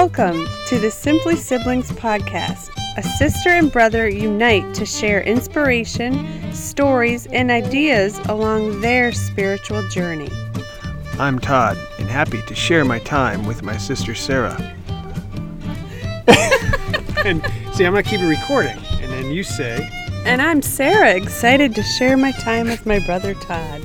Welcome to the Simply Siblings podcast. A sister and brother unite to share inspiration, stories, and ideas along their spiritual journey. I'm Todd and happy to share my time with my sister Sarah. and see, I'm going to keep it recording. And then you say, And I'm Sarah, excited to share my time with my brother Todd.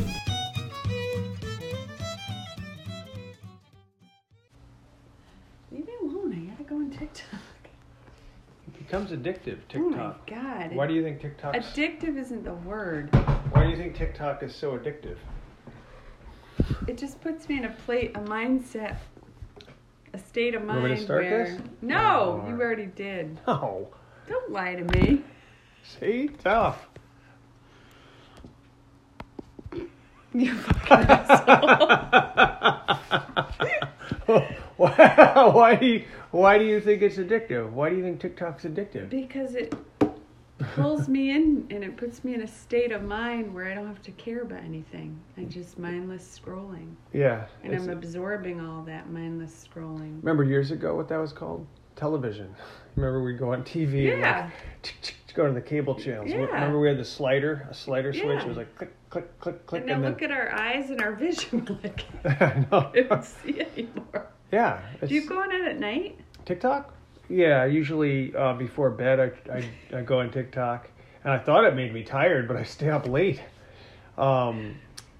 Becomes addictive, Oh my TikTok. god. Why do you think TikTok? Addictive isn't the word. Why do you think TikTok is so addictive? It just puts me in a plate, a mindset, a state of want me mind to start where. this? No, Oh. you already did. No. Don't lie to me. See, tough. You fucking asshole. why, why do you why do you think it's addictive? Why do you think TikTok's addictive? Because it pulls me in and it puts me in a state of mind where I don't have to care about anything. I'm just mindless scrolling. Yeah. And I'm absorbing all that mindless scrolling. remember years ago what that was called? Television. Remember we'd go on TV and Yeah. like, go to the cable channels. Yeah. Remember we had the slider, a slider switch. It was like click, click, click, click, And now and, look at our eyes and our vision. Like, then. I know. I don't see anymore. Yeah. Do you it's- go on it at night? TikTok? Yeah, usually uh, before bed I, I, I go on TikTok. And I thought it made me tired, but I stay up late. Um,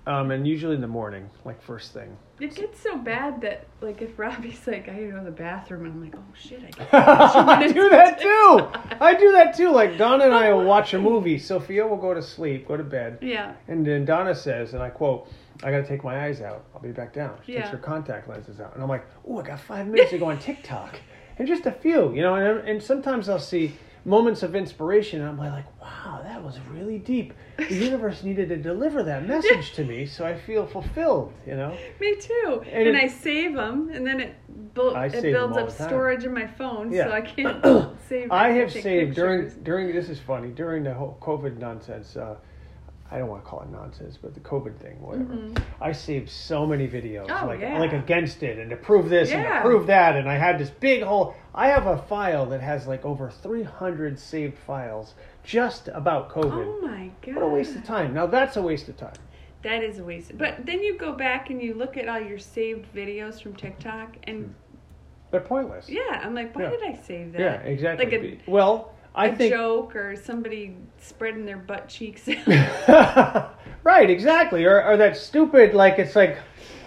um, and usually in the morning, like first thing. It gets so bad that, like, if Robbie's like, I gotta go to the bathroom, and I'm like, oh shit, I I do that too. I do that too. Like Donna and I will watch a movie. Sophia will go to sleep, go to bed, Yeah. and then Donna says, and I quote, "I got to take my eyes out. I'll be back down." She Yeah. takes her contact lenses out, and I'm like, "Oh, I got five minutes to go on TikTok, and just a few, you know." And, and sometimes I'll see moments of inspiration, and I'm like, "Wow, that was really deep. The universe needed to deliver that message to me, so I feel fulfilled." You know. Me too. And And, it- I save them, and then it bu- it builds up storage in my phone, Yeah. so I can't save. I have saved during during this is funny during the whole COVID nonsense. Uh, I don't want to call it nonsense, but the COVID thing, whatever. I saved so many videos, Mm-hmm. Oh, like yeah. like against it and to prove this and to prove that, and I had this big whole. I have a file that has like over three hundred saved files just about COVID. Oh my god. what a waste of time! Now that's a waste of time. That is a waste. But then you go back and you look at all your saved videos from TikTok, and They're pointless. yeah, I'm like, why Yeah. did I save that? Yeah, exactly. Like a, well, I a think joke or somebody spreading their butt cheeks. right, exactly. Or, or that stupid, like it's like,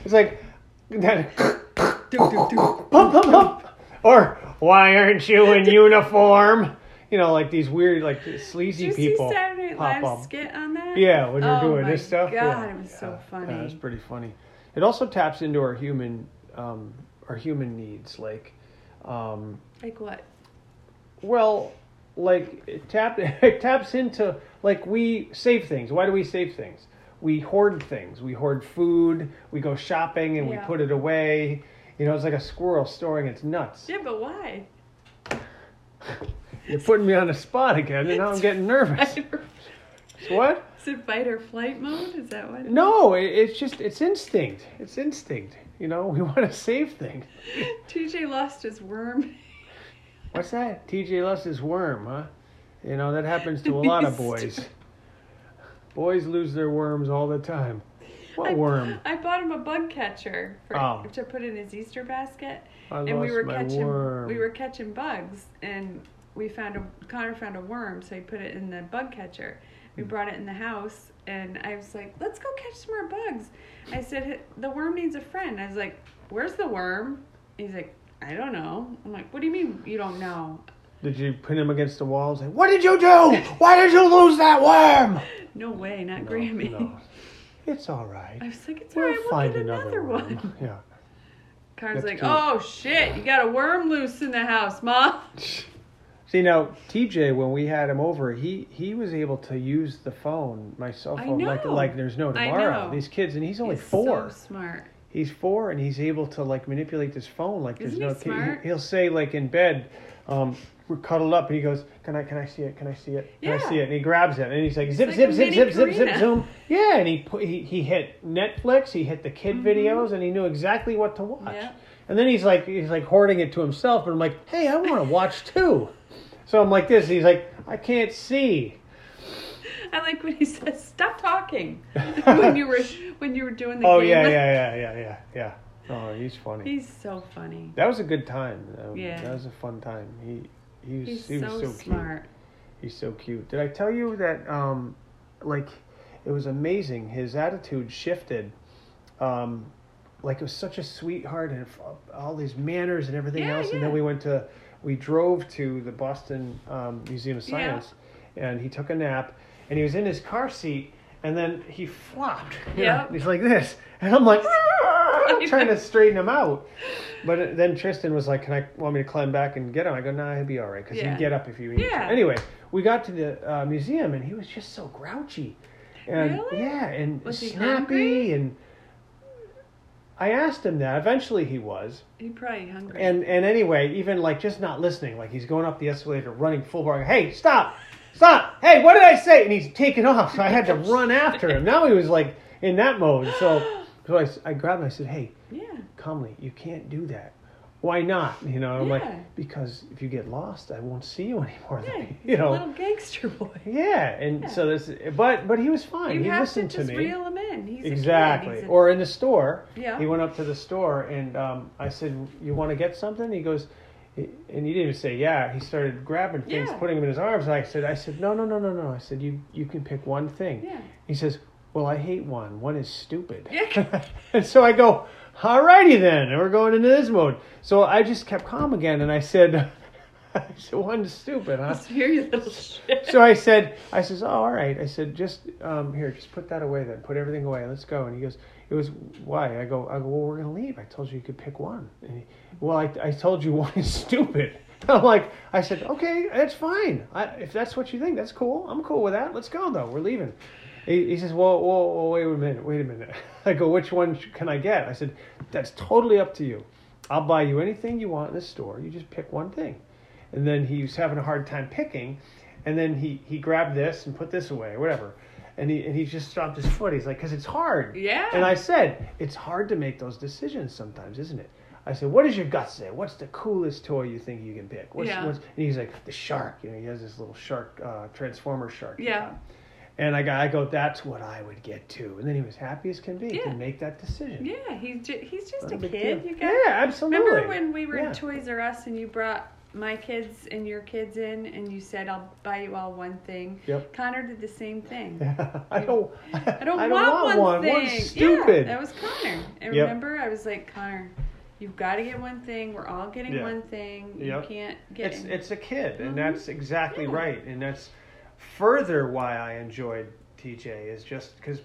it's like that. pump, pump, pump. Or why aren't you in uniform? You know, like these weird, like sleazy Did you people see Saturday Night Live skit on that? Yeah, when they're oh doing this stuff. God, yeah. it was so funny. Yeah, was pretty funny. It also taps into our human, um, our human needs, like. Um, Like what? well, like it tap it taps into like we save things. Why do we save things? We hoard things. We hoard food. We go shopping and Yeah. we put it away. You know, it's like a squirrel storing its nuts. Yeah, but why? You're putting me on the spot again, and now I'm getting nervous. What? Is it fight or flight mode? Is that what? No, it, it's just it's instinct. It's instinct. You know, we want to save things. TJ lost his worm. What's that? TJ lost his worm, huh? You know, that happens to a lot of boys. Boys lose their worms all the time. What I, worm? I bought him a bug catcher for, Oh. to put in his Easter basket, I and we were catching worm. we were catching bugs, and we found a Connor found a worm, so he put it in the bug catcher. We Hmm. brought it in the house, and I was like, "Let's go catch some more bugs." I said, "The worm needs a friend." I was like, "Where's the worm?" He's like, "I don't know." I'm like, "What do you mean you don't know?" Did you pin him against the wall and say, What did you do? Why did you lose that worm? No way, not Grammy. No. It's all right. I was like, "It's We'll alright, we'll find get another, another one." Yeah. Car's That's like, cute. "Oh shit, you got a worm loose in the house, mom." See now, TJ, when we had him over, he he was able to use the phone, my cell phone, like like there's no tomorrow. These kids, and he's only He's four. So smart. He's four and he's able to like manipulate this phone like there's Isn't no he smart? He'll say like in bed, um, we're cuddled up and he goes, "Can I can I see it? Can I see it? Can I see it?" And he grabs it and he's like, "Zip like zip zip zip zip zip zoom." Yeah, and he put he, he hit Netflix, he hit the kid Mm-hmm. videos, and he knew exactly what to watch. Yeah. And then he's like he's like hoarding it to himself, but I'm like, hey, I want to watch too. So I'm like this. He's like, I can't see. I like when he says, "Stop talking." when you were when you were doing the Oh game. yeah, yeah, yeah, yeah, yeah, yeah. Oh, he's funny. He's so funny. that was a good time. That, Yeah. that was a fun time. He he was He's he was so, so, cute. He's so cute. Did I tell you that um like it was amazing. His attitude shifted. Um like it was such a sweetheart and all these manners and everything Yeah, else. And then we went to we drove to the Boston um, Museum of Yeah. Science and he took a nap and he was in his car seat and then he flopped. Yep. He's like this. And I'm like trying to straighten him out. But then Tristan was like, "Can I want me to climb back and get him?" I go, "Nah, he'll be all right because Yeah. you get up if you need Yeah. to." Anyway, we got to the uh, museum and he was just so grouchy, and Really? yeah, and Was he snappy, and I asked him that. Eventually, he was, He probably hungry. and and anyway, even like just not listening, like he's going up the escalator, running full bar. Hey, stop, stop! Hey, what did I say? And he's taking off. So I had to run after him. Now he was like in that mode. So so I, I grabbed him. I said, "Hey." yeah. calmly, you can't do that. Why not? You know, I'm Yeah. like, because if you get lost, I won't see you anymore. Yeah. you know, little gangster boy. yeah. And Yeah. so this, but but he was fine. You he have listened to to, just me. reel him in. He's exactly. A kid. He's a- Or in the store, Yeah. he went up to the store and um, I said, "You want to get something?" He goes. And he didn't even say yeah. He started grabbing things, Yeah. putting them in his arms. And I said, "I said no, no, no, no, no." I said, "You you can pick one thing." yeah. He says, "Well, I hate one. One is stupid." Yeah. and so I go, "Alrighty then." And we're going into this mode. So I just kept calm again, and I said, "I said one's stupid, huh?" Little shit. So I said, "I says, oh, all right." I said, "Just um, here, just put that away then. Put everything away. Let's go." And he goes, "It was why?" I go, "I go. Well, we're gonna leave. I told you you could pick one." And he, well, I, I told you one is stupid. I'm like, I said, okay, that's fine. I, if that's what you think, that's cool. I'm cool with that. Let's go though. We're leaving. He, he says, well, whoa, whoa, wait a minute, wait a minute. I go, which one can I get? I said, that's totally up to you. I'll buy you anything you want in the store. You just pick one thing. And then he was having a hard time picking, and then he, he grabbed this and put this away, whatever. And he and he just stopped his foot. He's like, because it's hard. Yeah. And I said, it's hard to make those decisions sometimes, isn't it? I said, what does your gut say? What's the coolest toy you think you can pick? What's, Yeah. what's, and he's like, the shark. You know, he has this little shark, uh, transformer shark. Yeah. And I go, I go, that's what I would get too. And then he was happy as can be Yeah. to make that decision. Yeah, he's just, he's just Not a a kid. deal. You got. yeah, absolutely. Remember when we were Yeah. in Toys R Us and you brought my kids and your kids in and you said I'll buy you all one thing. Yep. Connor did the same thing. I don't. I don't, want, one thing. One's stupid. Yeah, that was Connor. And Yep. remember, I was like, Connor, you've got to get one thing. We're all getting Yeah. one thing. Yep. You can't get. it's it's a kid, and Mhm. that's exactly Yeah. right. And that's further why I enjoyed TJ is just because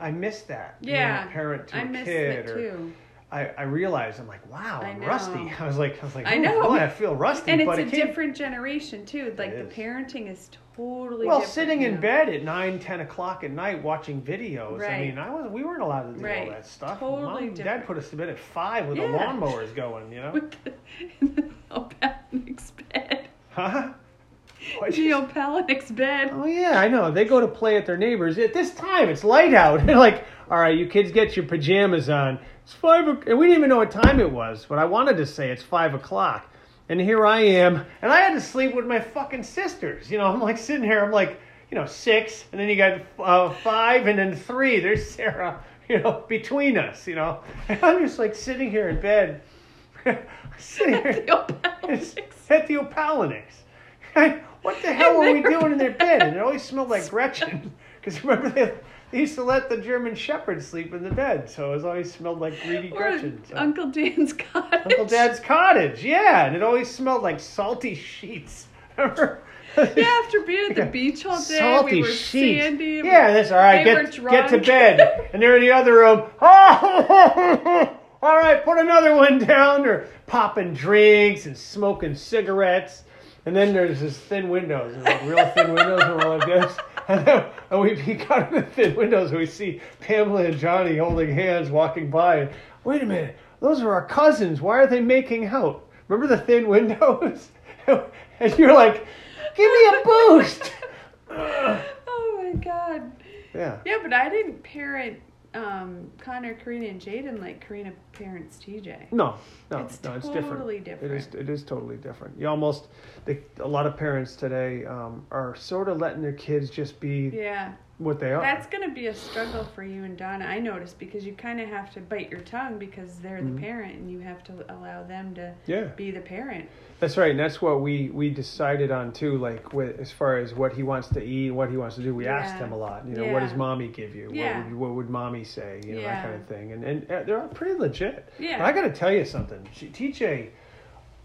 I miss that. Yeah, parent to I a missed kid, it or too. I, I realized I'm like, wow, I I'm know. rusty. I was like, I was like, I know. boy, I feel rusty. And it's a it different generation too. Like the parenting is totally Well, different sitting in bed at 9, 10 o'clock at night watching videos. I mean, I was we weren't allowed to do Right. all that stuff. Totally Mom and Dad put us to bed at five with Yeah. the lawnmowers going. You know, in the Neopalanic's bed. huh? What'd you say? Neopalanic's bed. Oh yeah, I know. They go to play at their neighbors. At this time, it's light out. They're like, all right, you kids get your pajamas on. It's five, o-" and we didn't even know what time it was. But I wanted to say it's five o'clock, and here I am, and I had to sleep with my fucking sisters. You know, I'm like sitting here. I'm like, you know, six, and then you got uh, five, and then three. There's Sarah. You know, between us. You know, and I'm just like sitting here in bed, sitting here. It's Neopalanic's. at the Opalinics. what the hell were we doing in their bed? And it always smelled like Gretchen. Because remember, they, they used to let the German Shepherd sleep in the bed. So it always smelled like greedy Or Gretchen. So. Uncle Dan's cottage. Uncle Dad's cottage. Yeah. And it always smelled like salty sheets. Remember? Yeah, after being at the beach all day, Salty we were sheets. sandy. Yeah, that's all right. Get, get to bed. And they're in the other room. all right, put another one down. They're popping drinks and smoking cigarettes. And then there's this thin windows, like real thin windows, and we're like this. And, we peek out of the thin windows, and we see Pamela and Johnny holding hands, walking by. And wait a minute, those are our cousins. Why are they making out? Remember the thin windows? and you're like, give me a boost. oh my god. yeah. Yeah, but I didn't parent um, Connor, Karina, and Jaden like Karina parents TJ. No, no, It's no, it's different. totally It is, different. it is totally different. You almost, they, a lot of parents today um, are sort of letting their kids just be Yeah. What they are. That's going to be a struggle for you and Donna, I noticed, because you kind of have to bite your tongue because they're Mhm. the parent and you have to allow them to yeah, be the parent. that's right, and that's what we we decided on too. Like with, as far as what he wants to eat, what he wants to do, we asked him a lot. You know, what does mommy give you? Yeah. What would what would mommy say? You know, that kind of thing. And and uh, they're all pretty legit. Yeah. But I got to tell you something. She, TJ,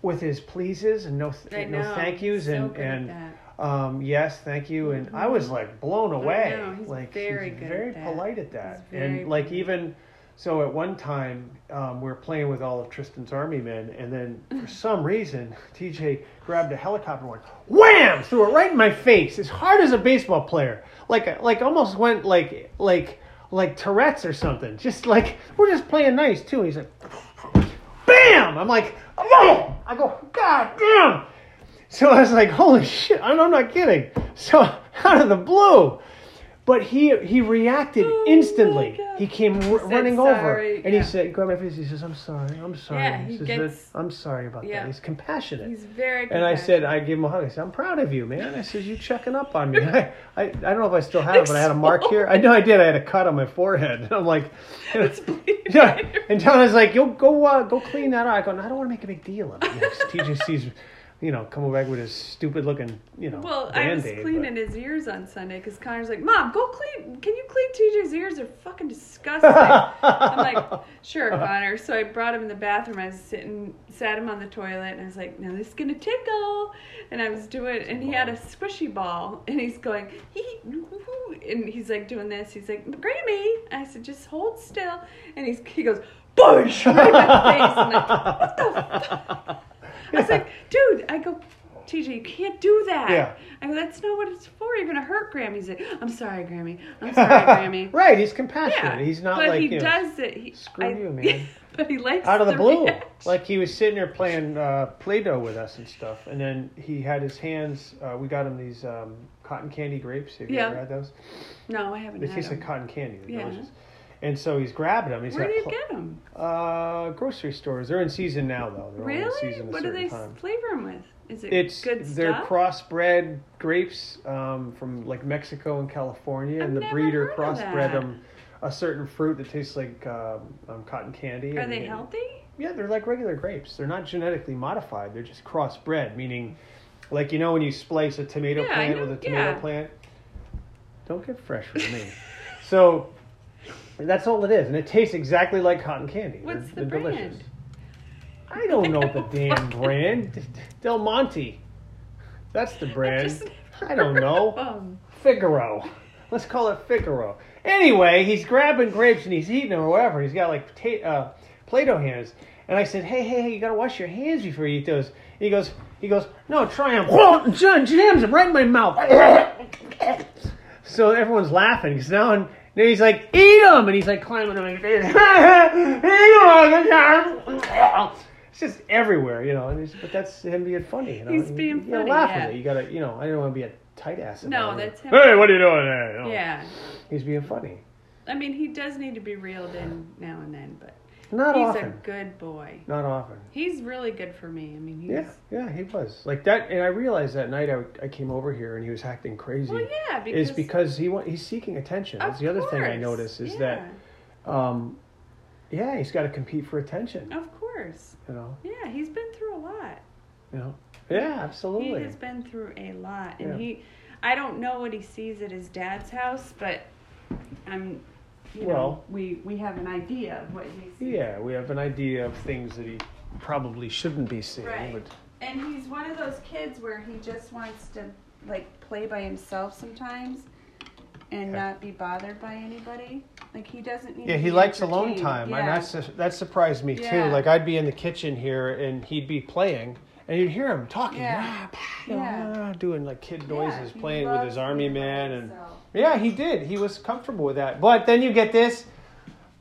with his pleases and no I no thank yous so and and. Um, yes, thank you. And I was like blown away. like very very at polite at that. And like even so, at one time um, we are playing with all of Tristan's army men, and then for some reason TJ grabbed a helicopter and went wham, threw it right in my face as hard as a baseball player, like like almost went like like like Tourette's or something. Just like we're just playing nice too. He's like, bam! I'm like, oh! I go, God damn! So I was like, holy shit, I'm, I'm not kidding. So out of the blue. But he he reacted Oh instantly. He came r- said running sorry, over and yeah. he said, "Grab my face." He says, "I'm sorry. I'm sorry." Yeah, he says, gets- "I'm sorry about Yeah. that." He's compassionate. He's very and I said. I gave him a hug. I said, "I'm proud of you, man." I said, "You checking up on me." I, I I don't know if I still have it, but I had a mark here. I know I did. I had a cut on my forehead. And I'm like, It's bleeding. yeah. And Donna's like, "Yo, go uh, go clean that out." I go, no, "I don't want to make a big deal of it." You know, 'cause TJ sees, you know, coming back with his stupid looking, you know, Well, I was cleaning but- his ears on Sunday because Connor's like, "Mom, go clean. Can you clean TJ's ears? They're fucking disgusting." I'm like, "Sure, Connor." So I brought him in the bathroom. I was sitting, sat him on the toilet, and I was like, "Now this is gonna tickle." And I was doing, and he had a squishy ball, and he's going, hee, hoo, hoo, hoo," and he's like doing this. He's like, "Grammy," I said, "Just hold still," and he's he goes, "Bush!" right in my face. I'm like, "What the fuck?" I was like, dude, I go, TJ, you can't do that. Yeah. I go, that's not what it's for. You're gonna hurt Grammy. He's like, I'm sorry, Grammy. I'm sorry, Grammy. right, he's compassionate. Yeah, He's not but like he you know, does it. He, screw I- you, man. but he likes out of the blue. reaction. Like he was sitting there playing uh, Play-Doh with us and stuff, and then he had his hands. Uh, we got him these um, cotton candy grapes. Have you Yeah. ever had those? No, I haven't They taste like cotton candy. They're Yeah. delicious. And so he's grabbing them. He's Where do you pl- get them? uh, grocery stores. They're in season now, though. They're Really? season What do they time. flavor them with? Is it It's good they're crossbred grapes um, from like Mexico and California, I've and the breeder crossbred them a certain fruit that tastes like um, um, cotton candy. Are and- they and- healthy? Yeah, they're like regular grapes. They're not genetically modified. They're just crossbred, meaning, like you know when you splice a tomato Yeah, plant know, with a tomato yeah. plant. Don't get fresh with me. so that's all it is, and it tastes exactly like cotton candy. What's they're, the they're brand? delicious. I don't know the damn brand. Del Monte. That's the brand. I don't know. Um, Figaro. Let's call it Figaro. Anyway, he's grabbing grapes and he's eating them or whatever. He's got like ta- uh, Play-Doh hands. And I said, hey, hey, hey, you gotta wash your hands before you eat those. He goes, he goes, no, try them. John jams them right in my mouth. so everyone's laughing because now, and then he's like, eat them, and he's like climbing on my face. Eat 'em. It's just everywhere, you know. And but that's him being funny. You know? He's You- being you funny, laugh yeah. at it. You gotta, you know. I don't want to be a tight ass. No, about it. that's him. Hey, what are you doing there? You know? yeah. He's being funny. I mean, he does need to be reeled in now and then, but Not he's often. a good boy. Not often. He's really good for me. I mean, he's. Yeah, yeah, he was like that. And I realized that night I, I came over here and he was acting crazy. Well, yeah, because. is because he wa- he's seeking attention. That's the other thing I course, notice is yeah, that, um, yeah, he's got to compete for attention. Of course. You know, Yeah, he's been through a lot. you know. Yeah, absolutely. He has been through a lot, and Yeah. he. I don't know what he sees at his dad's house, but I'm. You know, Well- we we have an idea of what he sees. Yeah, we have an idea of things that he probably shouldn't be seeing. Right. But And he's one of those kids where he just wants to like play by himself sometimes and Okay. not be bothered by anybody. Like he doesn't need yeah, he likes alone time. Yeah. And that's that surprised me Yeah. too. Like I'd be in the kitchen here and he'd be playing. And you'd hear him talking, Yeah. know, Yeah. doing like kid noises, playing with his army man, and himself. Yeah, he did. He was comfortable with that. But then you get this.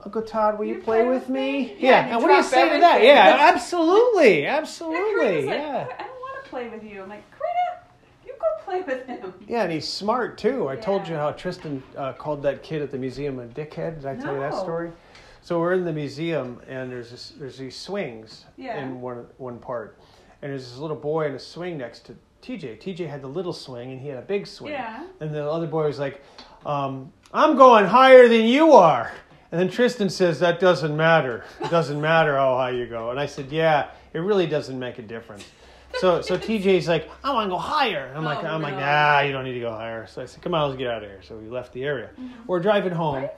Uncle Todd, will you, You play, with me? Yeah, Yeah. and and what do you say to that? Yeah, absolutely. Absolutely. Like, Yeah. I don't want to play with you. I'm like, Karina, you go play with him. Yeah, and he's smart too. I told you how Tristan uh, called that kid at the museum a dickhead. Did I tell you that No. story? So we're in the museum, and there's this, there's these swings Yeah. in one one part, and there's this little boy in a swing next to TJ. TJ had the little swing, and he had a big swing. Yeah. And the other boy was like, um, "I'm going higher than you are." And then Tristan says, "That doesn't matter. It doesn't matter how high you go." And I said, "Yeah, it really doesn't make a difference." So so TJ's like, "I want to go higher." And I'm like, Oh, I'm like, "Nah, you don't need to go higher." So I said, "Come on, let's get out of here." So we left the area. We're driving Why home. are?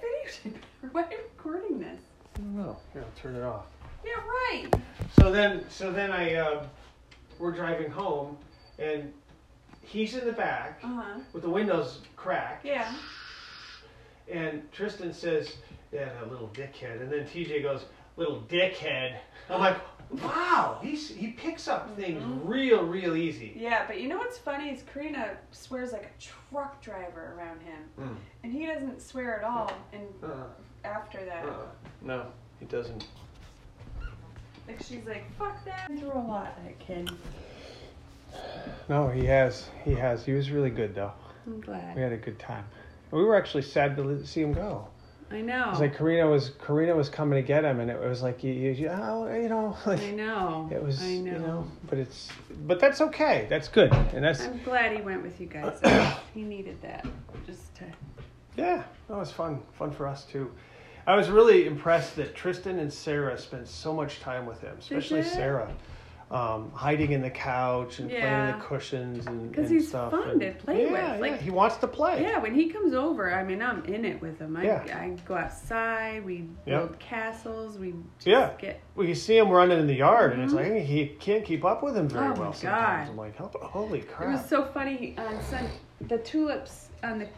Why are you recording this? I don't know. Here, I'll turn it off. Yeah, right. So then, so then I, uh, we're driving home, and he's in the back Uh huh. with the windows cracked, Yeah. and Tristan says, "Yeah, that little dickhead," and then TJ goes, "Little dickhead." I'm like, "Wow, he's he picks up things real, real easy." Yeah, but you know what's funny is Karina swears like a truck driver around him, Mm. and he doesn't swear at all. And Uh, after that, uh, no, he doesn't. like she's like, "Fuck that." Through a lot, that kid. No, he has. He has. He was really good though. I'm glad. We had a good time. We were actually sad to see him go. I know. It was like Karina was Karina was coming to get him, and it was like you, you, you, oh, you know, like I know. it was, I know. you know, but it's, but that's okay. That's good, and that's I'm glad he went with you guys. he needed that, just to. yeah, that was fun, fun for us too. I was really impressed that Tristan and Sarah spent so much time with him, especially? Sarah, um, hiding in the couch and playing Yeah. in the cushions and 'Cause and he's stuff. fun and- to play yeah, with, Yeah, like- he wants to play. Yeah, when he comes over, I mean, I'm in it with him. I, Yeah. I go outside. We Yeah. build castles. We just Yeah. get. Well, you see him running in the yard, and it's like he can't keep up with him very Mm-hmm. Oh, well. Sometimes God. I'm like, holy crap. It was so funny on Sun. The tulips on the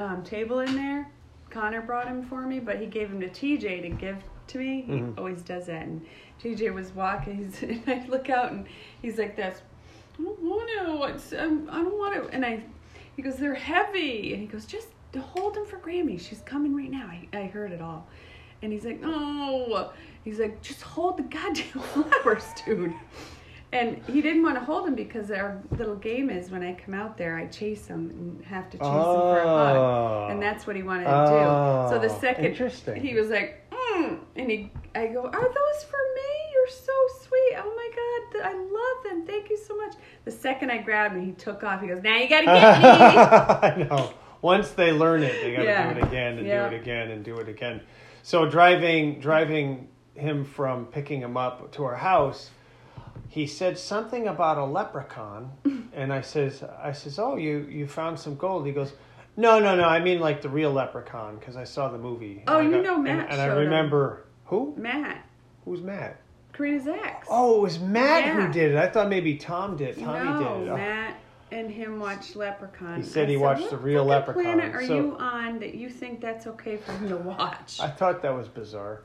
um, table in there. Connor brought him for me, but he gave him to TJ to give to me. He Mhm. always does that. And JJ was walking, he's, and I look out, and he's like this. I don't want to. Um, I don't want to. And I, he goes, they're heavy. And he goes, just hold them for Grammy. She's coming right now. I, I heard it all. And he's like, no. He's like, just hold the goddamn flowers, dude. And he didn't want to hold him because our little game is when I come out there, I chase him and have to chase him for a Oh. hug. And that's what he wanted to do. So the Oh, second he was like, mm, and he, I go, are those for me? You're so sweet. Oh my God, I love them. Thank you so much. The second I grabbed him, he took off. He goes, now you got to get me. I know. Once they learn it, they got to Yeah. do it again and Yeah. do it again and do it again. So driving driving him from picking him up to our house, he said something about a leprechaun, and I says I says, "Oh, you you found some gold." He goes, "No, no, no. I mean like the real leprechaun because I saw the movie." Oh, And you know Matt And, I showed him. remember who? Matt, Who's Matt? Karina's ex. Oh, it was Matt Yeah. who did it. I thought maybe Tom did. Tommy no, did it. Oh. Matt and him watched Leprechaun. He said I he watched the real Leprechaun, planet are so- you on that you think that's okay for him to watch? I thought that was bizarre.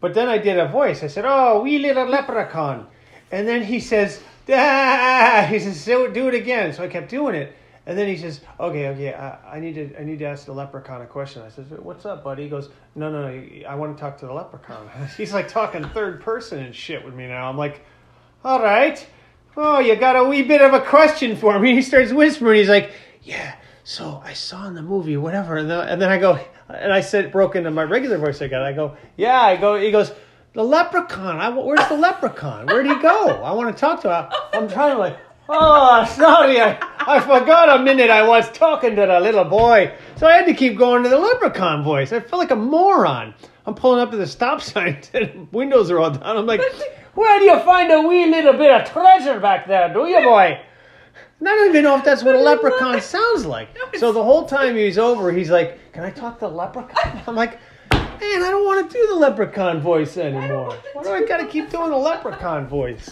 But then I did a voice. I said, "Oh, wee little leprechaun," and then he says, ah! "He says, do it again." So I kept doing it, and then he says, "Okay, okay, I, I need to, I need to ask the leprechaun a question." I said, "What's up, buddy?" He goes, "No, no, no, I want to talk to the leprechaun." He's like talking third person and shit with me now. I'm like, "All right." Oh, you got a wee bit of a question for me. He starts whispering. He's like, "Yeah, so I saw in the movie, whatever." And then, and then I go, and I said, broke into my regular voice. I got. I go, "Yeah." I go. He goes, "The leprechaun. I, where's the leprechaun? Where'd he go? I want to talk to him." I'm trying to like, oh, sorry, I, I forgot a minute. I was talking to the little boy, so I had to keep going to the leprechaun voice. I feel like a moron. I'm pulling up to the stop sign. and windows are all down. I'm like, where do you find a wee little bit of treasure back there, do you, boy? And I don't even know if that's what a leprechaun sounds like. So the whole time he's over, he's like, "Can I talk to the leprechaun?" I'm like, "Man, I don't want to do the leprechaun voice anymore. Why do I got to keep doing the leprechaun voice?"